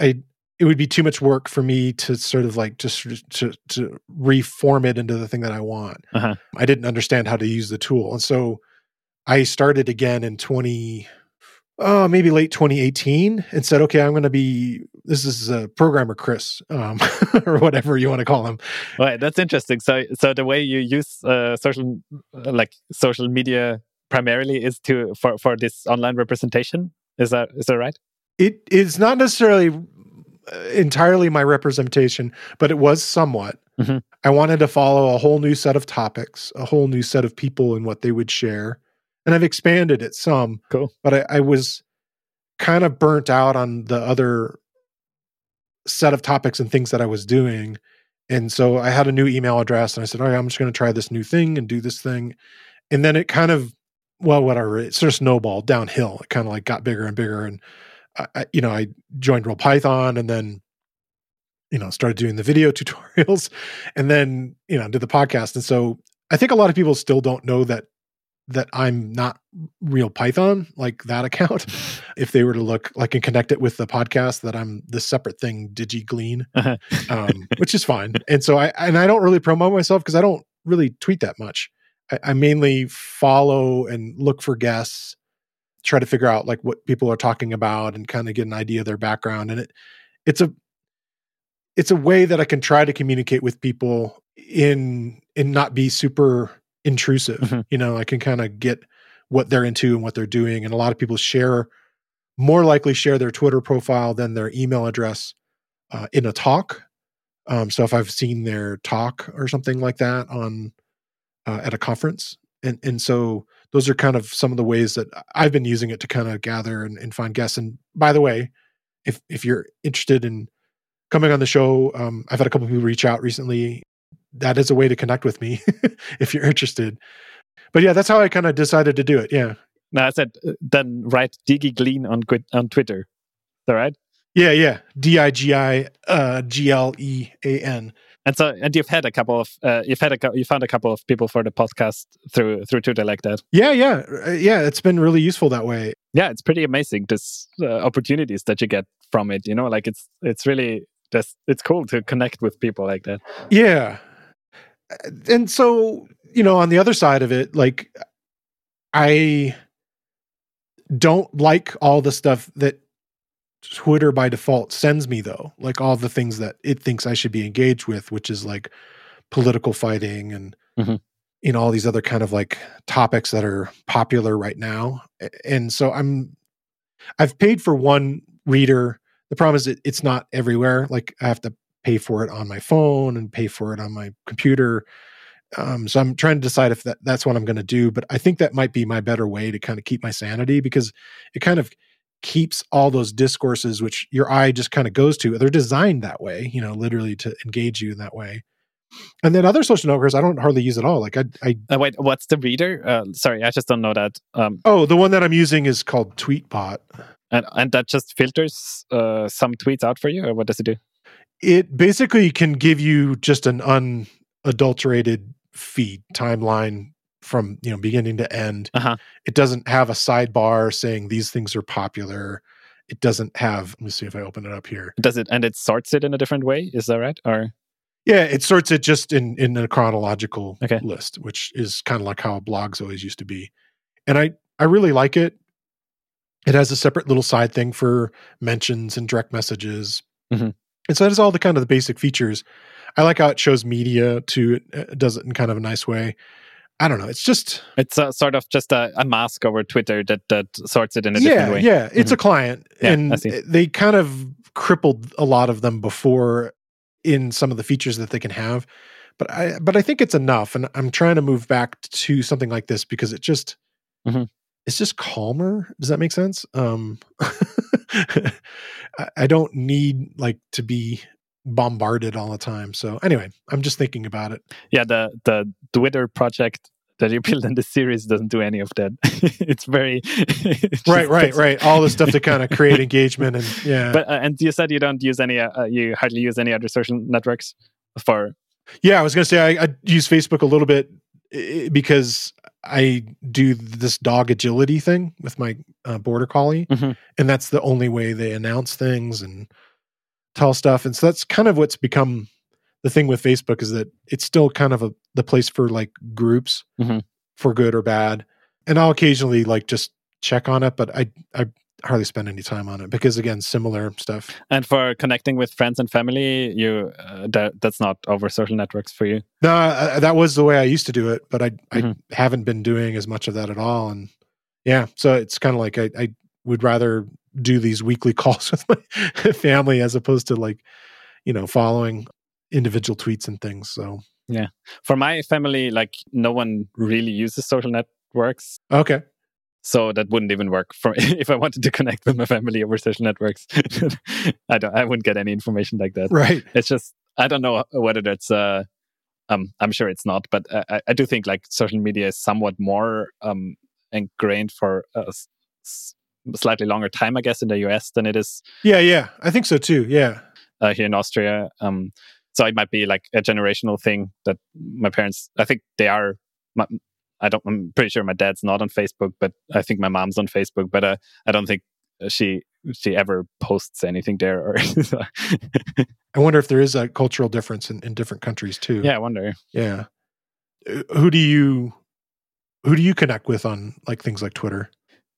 I it would be too much work for me to sort of like just to to reform it into the thing that I want. Uh-huh. I didn't understand how to use the tool, and so I started again in 20." Oh, maybe late 2018, and said, "Okay, I'm going to be this is a programmer Chris, um, or whatever you want to call him." Right, that's interesting. So so the way you use uh, social uh, like social media primarily is to for for this online representation. Is that is that right? it is not necessarily uh, entirely my representation, but it was somewhat. Mhm. I wanted to follow a whole new set of topics, a whole new set of people and what they would share. And I've expanded it some. Cool. But I, I was kind of burnt out on the other set of topics and things that I was doing. And so I had a new email address and I said, all right, I'm just going to try this new thing and do this thing. And then it kind of, well, whatever, it sort of snowballed downhill. It kind of like got bigger and bigger. And I, you know, I joined Real Python and then, you know, started doing the video tutorials and then, you know, did the podcast. And so I think a lot of people still don't know that that I'm not real Python, like that account. if they were to look like and connect it with the podcast, that I'm this separate thing, DigiGlean, Uh-huh. um, which is fine. And so I and I don't really promote myself because I don't really tweet that much. I, I mainly follow and look for guests, try to figure out like what people are talking about and kind of get an idea of their background. And it it's a it's a way that I can try to communicate with people in and not be super intrusive. Mhm. You know, I can kind of get what they're into and what they're doing. And a lot of people share more likely share their Twitter profile than their email address uh, in a talk. Um, so if I've seen their talk or something like that on uh, at a conference, and and so those are kind of some of the ways that I've been using it to kind of gather and, and find guests. And by the way, if if you're interested in coming on the show, um, I've had a couple people reach out recently. That is a way to connect with me if you're interested. But yeah, that's how I kind of decided to do it. Yeah. Now I said uh, then write DigiGlean on Gwi- on Twitter. Is that right? Yeah, yeah. D I G I uh, G L E A N. And so, and you've had a couple of, uh, you've had a, you found a couple of people for the podcast through through Twitter like that. Yeah, yeah, uh, yeah. It's been really useful that way. Yeah, it's pretty amazing. This uh, opportunities that you get from it. You know, like it's it's really just it's cool to connect with people like that. Yeah. And so, you know, on the other side of it, like I don't like all the stuff that Twitter by default sends me though. Like all the things that it thinks I should be engaged with, which is like political fighting and Mhm. you know all these other kind of like topics that are popular right now. And so I'm I've paid for one reader. The problem is it, it's not everywhere. Like I have to pay for it on my phone and pay for it on my computer. Um, so I'm trying to decide if that, that's what I'm going to do. But I think that might be my better way to kind of keep my sanity because it kind of keeps all those discourses which your eye just kind of goes to. They're designed that way, you know, literally to engage you in that way. And then other social networks, I don't hardly use at all. Like I, I Uh, wait, what's the reader? Uh, sorry, I just don't know that. Um, oh, the one that I'm using is called Tweetbot. and and that just filters uh, some tweets out for you, or what does it do? It basically can give you just an unadulterated feed timeline from you know beginning to end Uh-huh. it doesn't have a sidebar saying these things are popular it doesn't have let me see if i open it up here Does it and it sorts it in a different way? Is that right? Or yeah it sorts it just in in a chronological Okay. list which is kind of like how blogs always used to be and i i really like it it has a separate little side thing for mentions and direct messages Mhm. And so that is all the kind of the basic features. I like how it shows media too it, it does it in kind of a nice way. I don't know it's just it's a, sort of just a, a mask over Twitter that that sorts it in a yeah different way. yeah it's a client Yeah, and they kind of crippled a lot of them before in some of the features that they can have. But i but i think it's enough and i'm trying to move back to something like this because it just Mhm. It's just calmer does that make sense um I, I don't need like to be bombarded all the time so anyway i'm just thinking about it yeah the the Twitter project that you built in the series doesn't do any of that. it's very right right right all the stuff to kind of create engagement and yeah But uh, and you said you don't use any. Uh, you hardly use any other social networks for. Yeah, I was going to say I, I use Facebook a little bit because I do this dog agility thing with my uh, border collie, Mhm. and that's the only way they announce things and tell stuff. And so that's kind of what's become the thing with Facebook is that it's still kind of a the place for like groups Mhm. for good or bad. And I'll occasionally like just check on it, but I I hardly spend any time on it because again, similar stuff. And for connecting with friends and family, you uh, that that's not over social networks for you. No, I, that was the way I used to do it, but I Mhm. I haven't been doing as much of that at all. And yeah, so it's kind of like I, I would rather do these weekly calls with my family as opposed to like, you know, following individual tweets and things. So yeah For my family, like no one really uses social networks, okay, so that wouldn't even work for if I wanted to connect with my family over social networks. I don't. I wouldn't get any information like that. right, It's just I don't know whether that's. Uh, um, I'm sure it's not, but I, I do think like social media is somewhat more um ingrained for a s- slightly longer time, I guess, in the US than it is yeah, yeah, I think so too. Yeah, uh, here in Austria. Um, so it might be like a generational thing that my parents. I think they are. My, I don't. I'm pretty sure my dad's not on Facebook, but I think my mom's on Facebook. But uh, I don't think she she ever posts anything there. Or I wonder if there is a cultural difference in, in different countries too. yeah, I wonder. yeah. Uh, Who do you who do you connect with on like things like Twitter?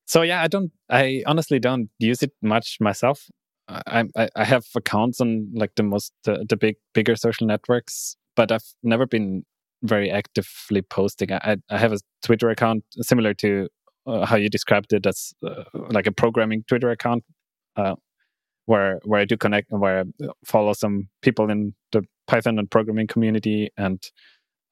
So yeah, I don't. I honestly don't use it much myself. I I, I have accounts on like the most the, the big bigger social networks, but I've never been very actively posting. I I, have a Twitter account similar to uh, how you described it. That's uh, like a programming Twitter account, uh, where where I do connect and where I follow some people in the Python and programming community, and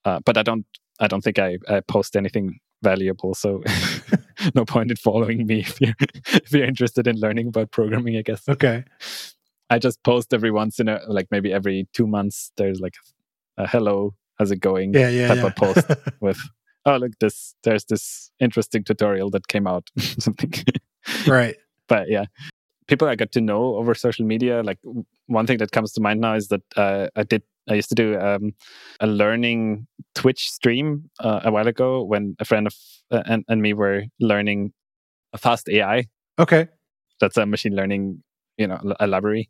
uh, but I don't I don't think I, I post anything valuable. So no point in following me if you're if you're interested in learning about programming. I guess Okay. I just post every once in a like maybe every two months. There's like a hello how's it going Yeah, yeah, type yeah. of post with oh look this there's this interesting tutorial that came out something right. but yeah people i got to know over social media like one thing that comes to mind now is that uh, i did i used to do um, a learning twitch stream uh, a while ago when a friend of uh, and, and me were learning a fast ai Okay. that's a machine learning you know a library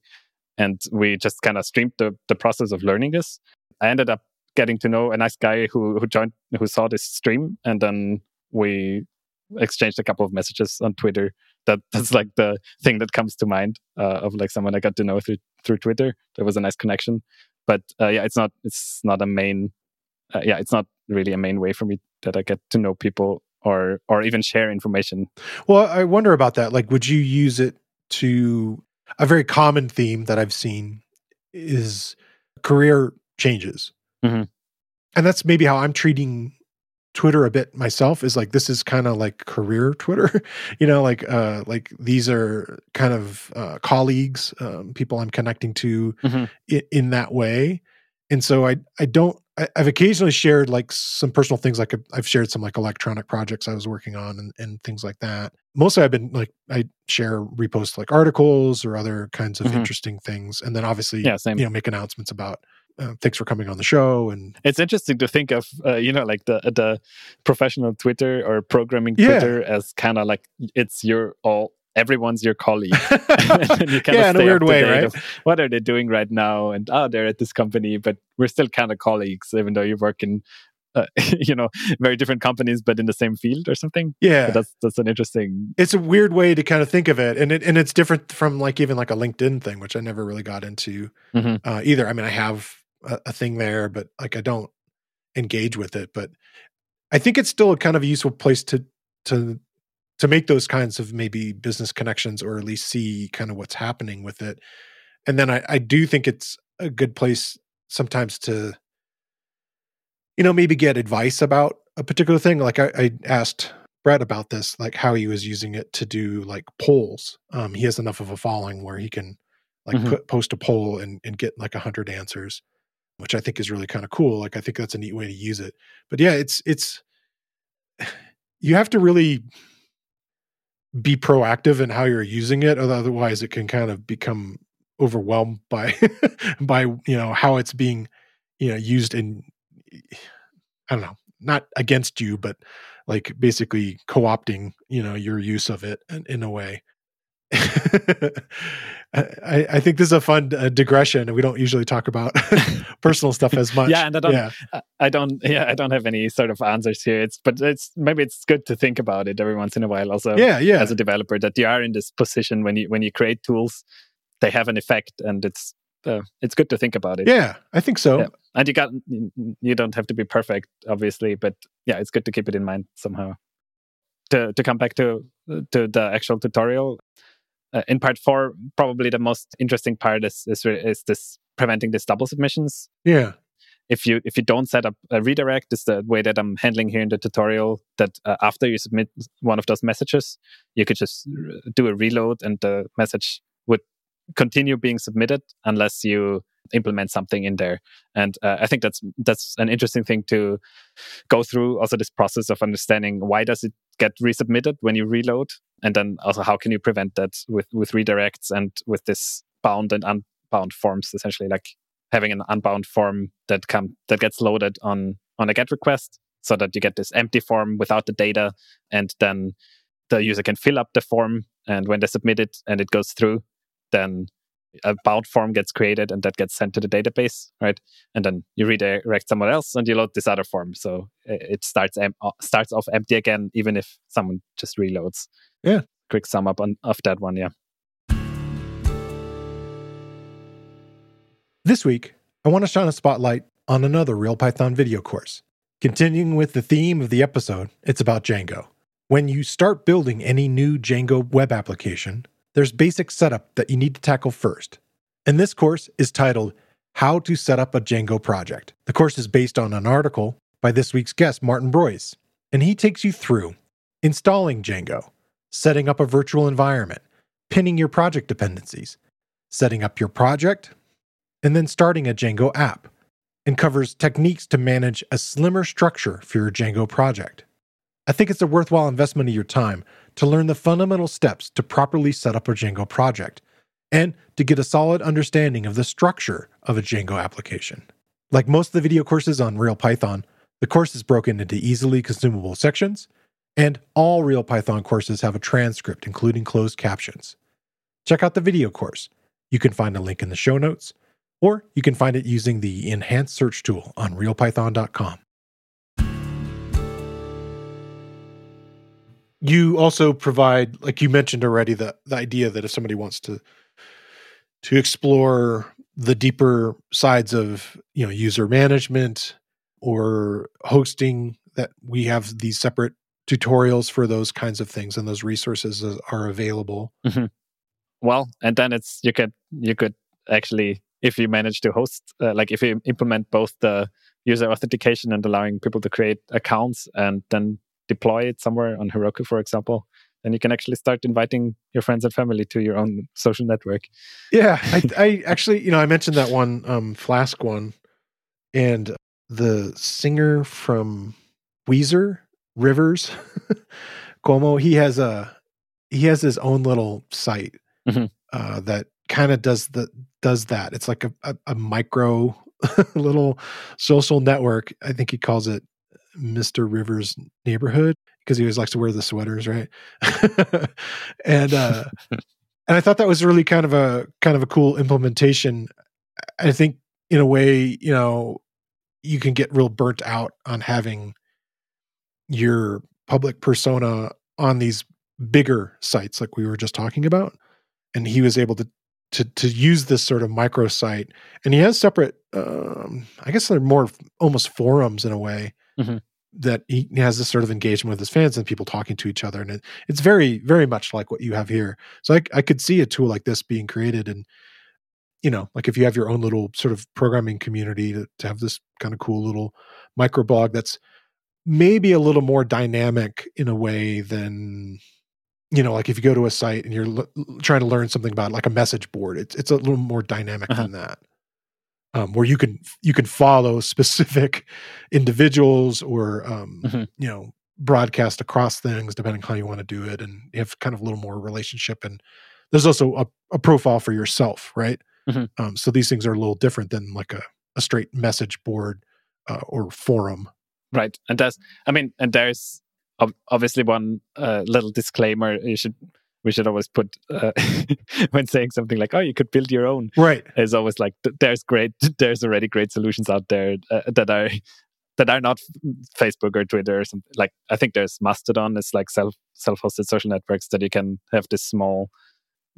and we just kind of streamed the, the process of learning this i ended up getting to know a nice guy who who joined who saw this stream and then we exchanged a couple of messages on twitter that that's like the thing that comes to mind uh, of like someone i got to know through through twitter there was a nice connection but uh, yeah it's not it's not a main uh, yeah it's not really a main way for me that i get to know people or or even share information Well, I wonder about that. Like, would you use it to a very common theme that I've seen is career changes. Mhm. And that's maybe how I'm treating Twitter a bit myself is like this is kind of like career Twitter, you know, like uh like these are kind of uh colleagues, um, people I'm connecting to Mhm. in, in that way. And so I I don't I, I've occasionally shared like some personal things like I've shared some like electronic projects I was working on and, and things like that. Mostly I've been like I share repost like articles or other kinds of Mhm. interesting things. And then obviously yeah same you know make announcements about uh, thanks for coming on the show and It's interesting to think of, uh, you know, like the the professional Twitter or programming Yeah. Twitter as kind of like it's your all everyone's your colleague. and you yeah, in a weird way, right? of what are they doing right now? And oh, they're at this company, but we're still kind of colleagues, even though you work in, uh, you know, very different companies, but in the same field or something. Yeah. But that's that's an interesting. it's a weird way to kind of think of it and it and it's different from like even like a linkedin thing which i never really got into Mhm. uh, either i mean i have a, a thing there but like i don't engage with it but i think it's still a kind of a useful place to to to make those kinds of maybe business connections or at least see kind of what's happening with it and then i i do think it's a good place sometimes to you know maybe get advice about a particular thing like i, I asked Brett about this, like how he was using it to do like polls. Um, he has enough of a following where he can like Mhm. put, post a poll and, and get like a hundred answers, which I think is really kind of cool. Like I think that's a neat way to use it. But yeah, it's it's you have to really be proactive in how you're using it, otherwise it can kind of become overwhelmed by by you know how it's being you know used in I don't know, not against you, but like basically co-opting, you know, your use of it in, in a way. I, I think this is a fun uh, digression, and we don't usually talk about personal stuff as much. Yeah, and I don't- yeah, I- don't. Yeah, I don't have any sort of answers here. It's but it's maybe it's good to think about it every once in a while. Also, yeah, yeah. as a developer that you are in this position when you when you create tools they have an effect and it's uh, it's good to think about it yeah, I think so. Yeah. and you got you don't have to be perfect obviously but yeah it's good to keep it in mind somehow to to come back to to the actual tutorial uh, in part 4 probably the most interesting part is is, is this preventing these double submissions. Yeah, if you if you don't set up a redirect is the way that i'm handling here in the tutorial that uh, after you submit one of those messages you could just r- do a reload and the message would continue being submitted unless you implement something in there. And uh, i think that's that's an interesting thing to go through also this process of understanding why does it get resubmitted when you reload? And then also how can you prevent that with with redirects and with this bound and unbound forms essentially like having an unbound form that come that gets loaded on on a get request so that you get this empty form without the data and then the user can fill up the form. And when they submit it and it goes through then a bound form gets created and that gets sent to the database right and then you redirect someone else and you load this other form so it starts em- uh, starts off empty again even if someone just reloads Yeah. quick sum up on of that one yeah This week, I want to shine a spotlight on another Real Python video course. Continuing with the theme of the episode, it's about Django. When you start building any new Django web application, there's basic setup that you need to tackle first. And this course is titled How to Set Up a Django Project. The course is based on an article by this week's guest, Martin Breuss, and he takes you through installing Django, setting up a virtual environment, pinning your project dependencies, setting up your project, and then starting a Django app, and covers techniques to manage a slimmer structure for your Django project. I think it's a worthwhile investment of your time to learn the fundamental steps to properly set up a Django project and to get a solid understanding of the structure of a Django application. Like most of the video courses on Real Python, the course is broken into easily consumable sections, and all Real Python courses have a transcript, including closed captions. Check out the video course. You can find a link in the show notes, or you can find it using the enhanced search tool on realpython.com. You also provide, like you mentioned already, the, the idea that if somebody wants to to explore the deeper sides of you know user management or hosting that we have these separate tutorials for those kinds of things and those resources are available mm-hmm. well and then it's you could you could actually if you manage to host uh, like if you implement both the user authentication and allowing people to create accounts and then deploy it somewhere on heroku for example then you can actually start inviting your friends and family to your own social network. Yeah i, I actually you know i mentioned that one um, flask one and the singer from weezer rivers cuomo he has a he has his own little site mm-hmm. uh, that kind of does the does that. It's like a, a, a micro little social network i think he calls it mr rivers neighborhood because he always likes to wear the sweaters, right? and uh, and I thought that was really kind of a kind of a cool implementation. I think in a way, you know, you can get real burnt out on having your public persona on these bigger sites like we were just talking about and he was able to to to use this sort of microsite and he has separate um i guess they're more almost forums in a way mm-hmm that he has this sort of engagement with his fans and people talking to each other and it, it's very very much like what you have here so I, I could see a tool like this being created and you know like if you have your own little sort of programming community to, to have this kind of cool little microblog that's maybe a little more dynamic in a way than you know like if you go to a site and you're l- trying to learn something about like a message board it's, it's a little more dynamic uh-huh. than that um, where you can you can follow specific individuals or um, mm-hmm. you know broadcast across things depending how you want to do it and you have kind of a little more relationship and there's also a, a profile for yourself right mm-hmm. um, so these things are a little different than like a, a straight message board uh, or forum right and that's i mean and there's obviously one uh, little disclaimer you should we should always put uh, when saying something like, "Oh, you could build your own." Right. Is always like there's great, there's already great solutions out there uh, that are that are not Facebook or Twitter or something. Like I think there's Mastodon. It's like self self-hosted social networks that you can have this small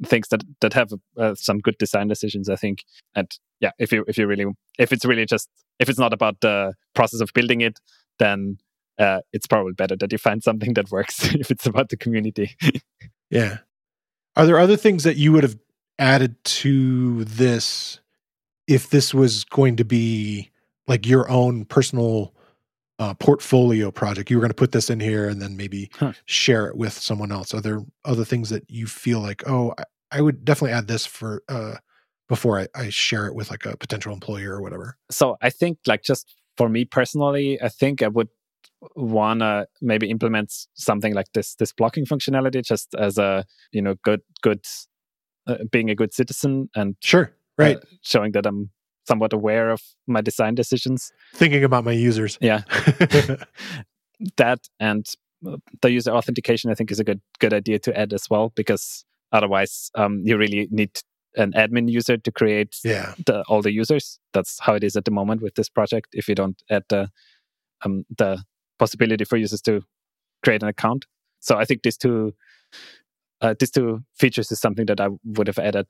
things that that have uh, some good design decisions. I think, and yeah, if you if you really if it's really just if it's not about the process of building it, then uh, it's probably better that you find something that works if it's about the community. Yeah. Are there other things that you would have added to this if this was going to be like your own personal uh, portfolio project? You were going to put this in here and then maybe huh. share it with someone else. Are there other things that you feel like, oh, I, I would definitely add this for uh, before I, I share it with like a potential employer or whatever? So I think like just for me personally, I think I would wanna maybe implement something like this this blocking functionality just as a you know good good uh, being a good citizen and sure right. uh, showing that i'm somewhat aware of my design decisions. Thinking about my users. Yeah. That and uh, the user authentication i think is a good good idea to add as well because otherwise um, you really need an admin user to create yeah. the, all the users. That's how it is at the moment with this project. If you don't add the um, the possibility for users to create an account. So I think these two uh, these two features is something that I would have added.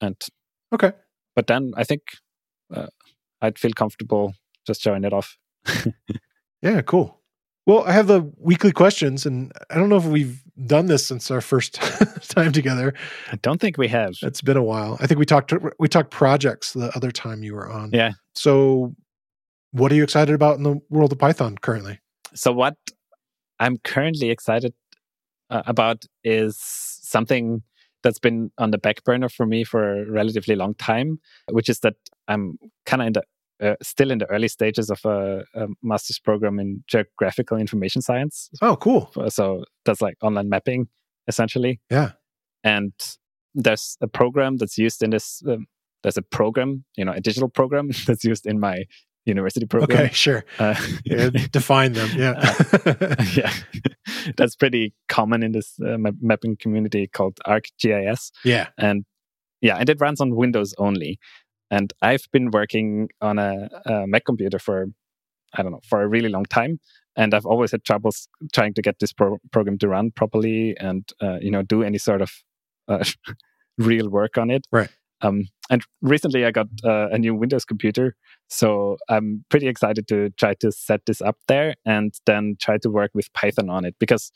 And okay, but then I think uh, I'd feel comfortable just showing it off. yeah, cool. Well, I have the weekly questions, and I don't know if we've done this since our first time together. I don't think we have. It's been a while. I think we talked we talked projects the other time you were on. Yeah. So, what are you excited about in the world of Python currently? So what I'm currently excited uh, about is something that's been on the back burner for me for a relatively long time, which is that I'm kind of in the uh, still in the early stages of a, a, master's program in geographical information science. Oh, cool. So that's like online mapping, essentially. Yeah. And there's a program that's used in this. Um, there's a program, you know, a digital program that's used in my university program. Okay, sure. Uh, yeah, define them. Yeah. uh, yeah. That's pretty common in this uh, mapping community called ArcGIS. Yeah. And yeah, and it runs on Windows only. And I've been working on a, a Mac computer for, I don't know, for a really long time. And I've always had troubles trying to get this pro- program to run properly and, uh, you know, do any sort of uh, real work on it. Right. Um, and recently I got uh, a new Windows computer. So I'm pretty excited to try to set this up there and then try to work with Python on it. Because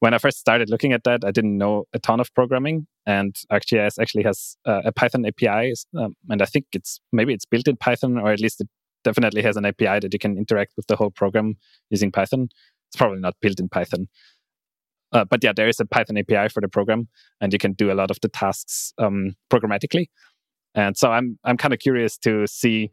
when I first started looking at that, I didn't know a ton of programming. And ArcGIS actually has uh, a Python API. Um, and I think it's maybe it's built in Python, or at least it definitely has an API that you can interact with the whole program using Python. It's probably not built in Python. Uh, but yeah, there is a Python API for the program, and you can do a lot of the tasks um, programmatically. And so I'm I'm kind of curious to see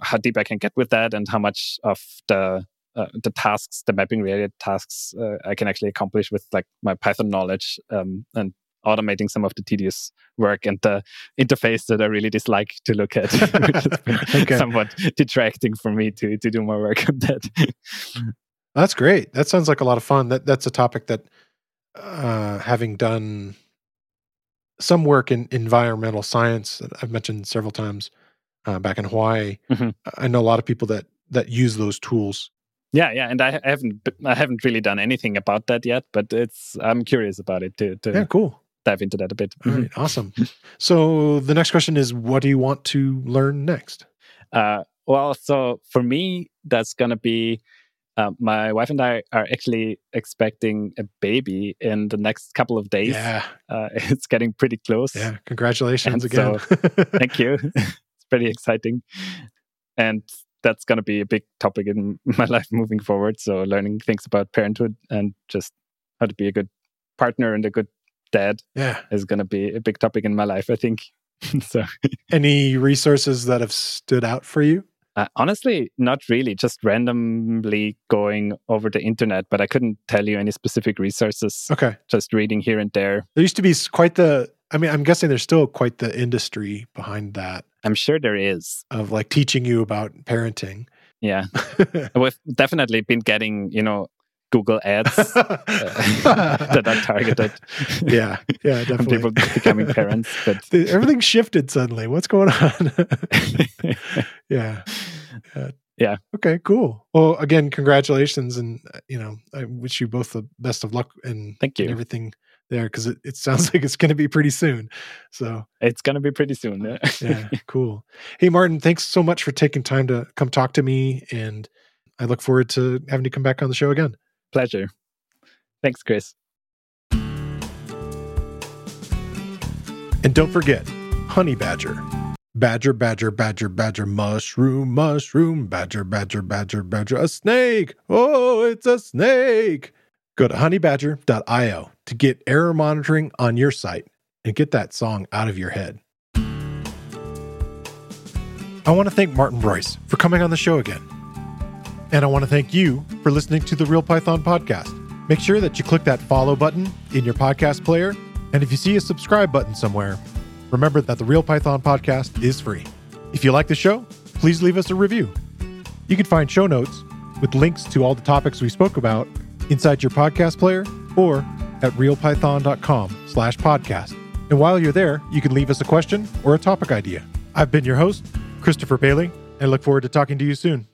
how deep I can get with that and how much of the uh, the tasks, the mapping related tasks, uh, I can actually accomplish with like my Python knowledge um, and automating some of the tedious work and the interface that I really dislike to look at, which okay. somewhat detracting for me to to do more work on that. That's great. That sounds like a lot of fun. That that's a topic that, uh, having done some work in environmental science that I've mentioned several times uh, back in Hawaii. Mm-hmm. I know a lot of people that that use those tools. Yeah, yeah, and I haven't I haven't really done anything about that yet, but it's I'm curious about it to, to yeah, cool. Dive into that a bit. All right, awesome. so the next question is, what do you want to learn next? Uh, well, so for me, that's gonna be uh, my wife and I are actually expecting a baby in the next couple of days. Yeah. Uh, it's getting pretty close. Yeah. Congratulations and again. So, thank you. Pretty exciting. And that's going to be a big topic in my life moving forward. So, learning things about parenthood and just how to be a good partner and a good dad yeah. is going to be a big topic in my life, I think. so, any resources that have stood out for you? Uh, honestly, not really. Just randomly going over the internet, but I couldn't tell you any specific resources. Okay. Just reading here and there. There used to be quite the. I mean, I'm guessing there's still quite the industry behind that. I'm sure there is of like teaching you about parenting. Yeah, we've definitely been getting you know Google ads uh, that are targeted. Yeah, yeah, definitely. people becoming parents, but everything shifted suddenly. What's going on? yeah. yeah. Yeah. Okay, cool. Well, again, congratulations. And, uh, you know, I wish you both the best of luck and, Thank you. And everything there because it, it sounds like it's going to be pretty soon. So it's going to be pretty soon. Yeah. yeah, cool. Hey, Martin, thanks so much for taking time to come talk to me. And I look forward to having you come back on the show again. Pleasure. Thanks, Chris. And don't forget, Honey Badger Badger, badger, badger, badger, mushroom, mushroom, badger, badger, badger, badger, a snake. Oh, it's a snake. Go to honeybadger.io to get error monitoring on your site and get that song out of your head. I want to thank Martin Breuss for coming on the show again. And I want to thank you for listening to the Real Python podcast. Make sure that you click that follow button in your podcast player. And if you see a subscribe button somewhere, Remember that the Real Python podcast is free. If you like the show, please leave us a review. You can find show notes with links to all the topics we spoke about inside your podcast player or at realpython.com slash podcast. And while you're there, you can leave us a question or a topic idea. I've been your host, Christopher Bailey, and I look forward to talking to you soon.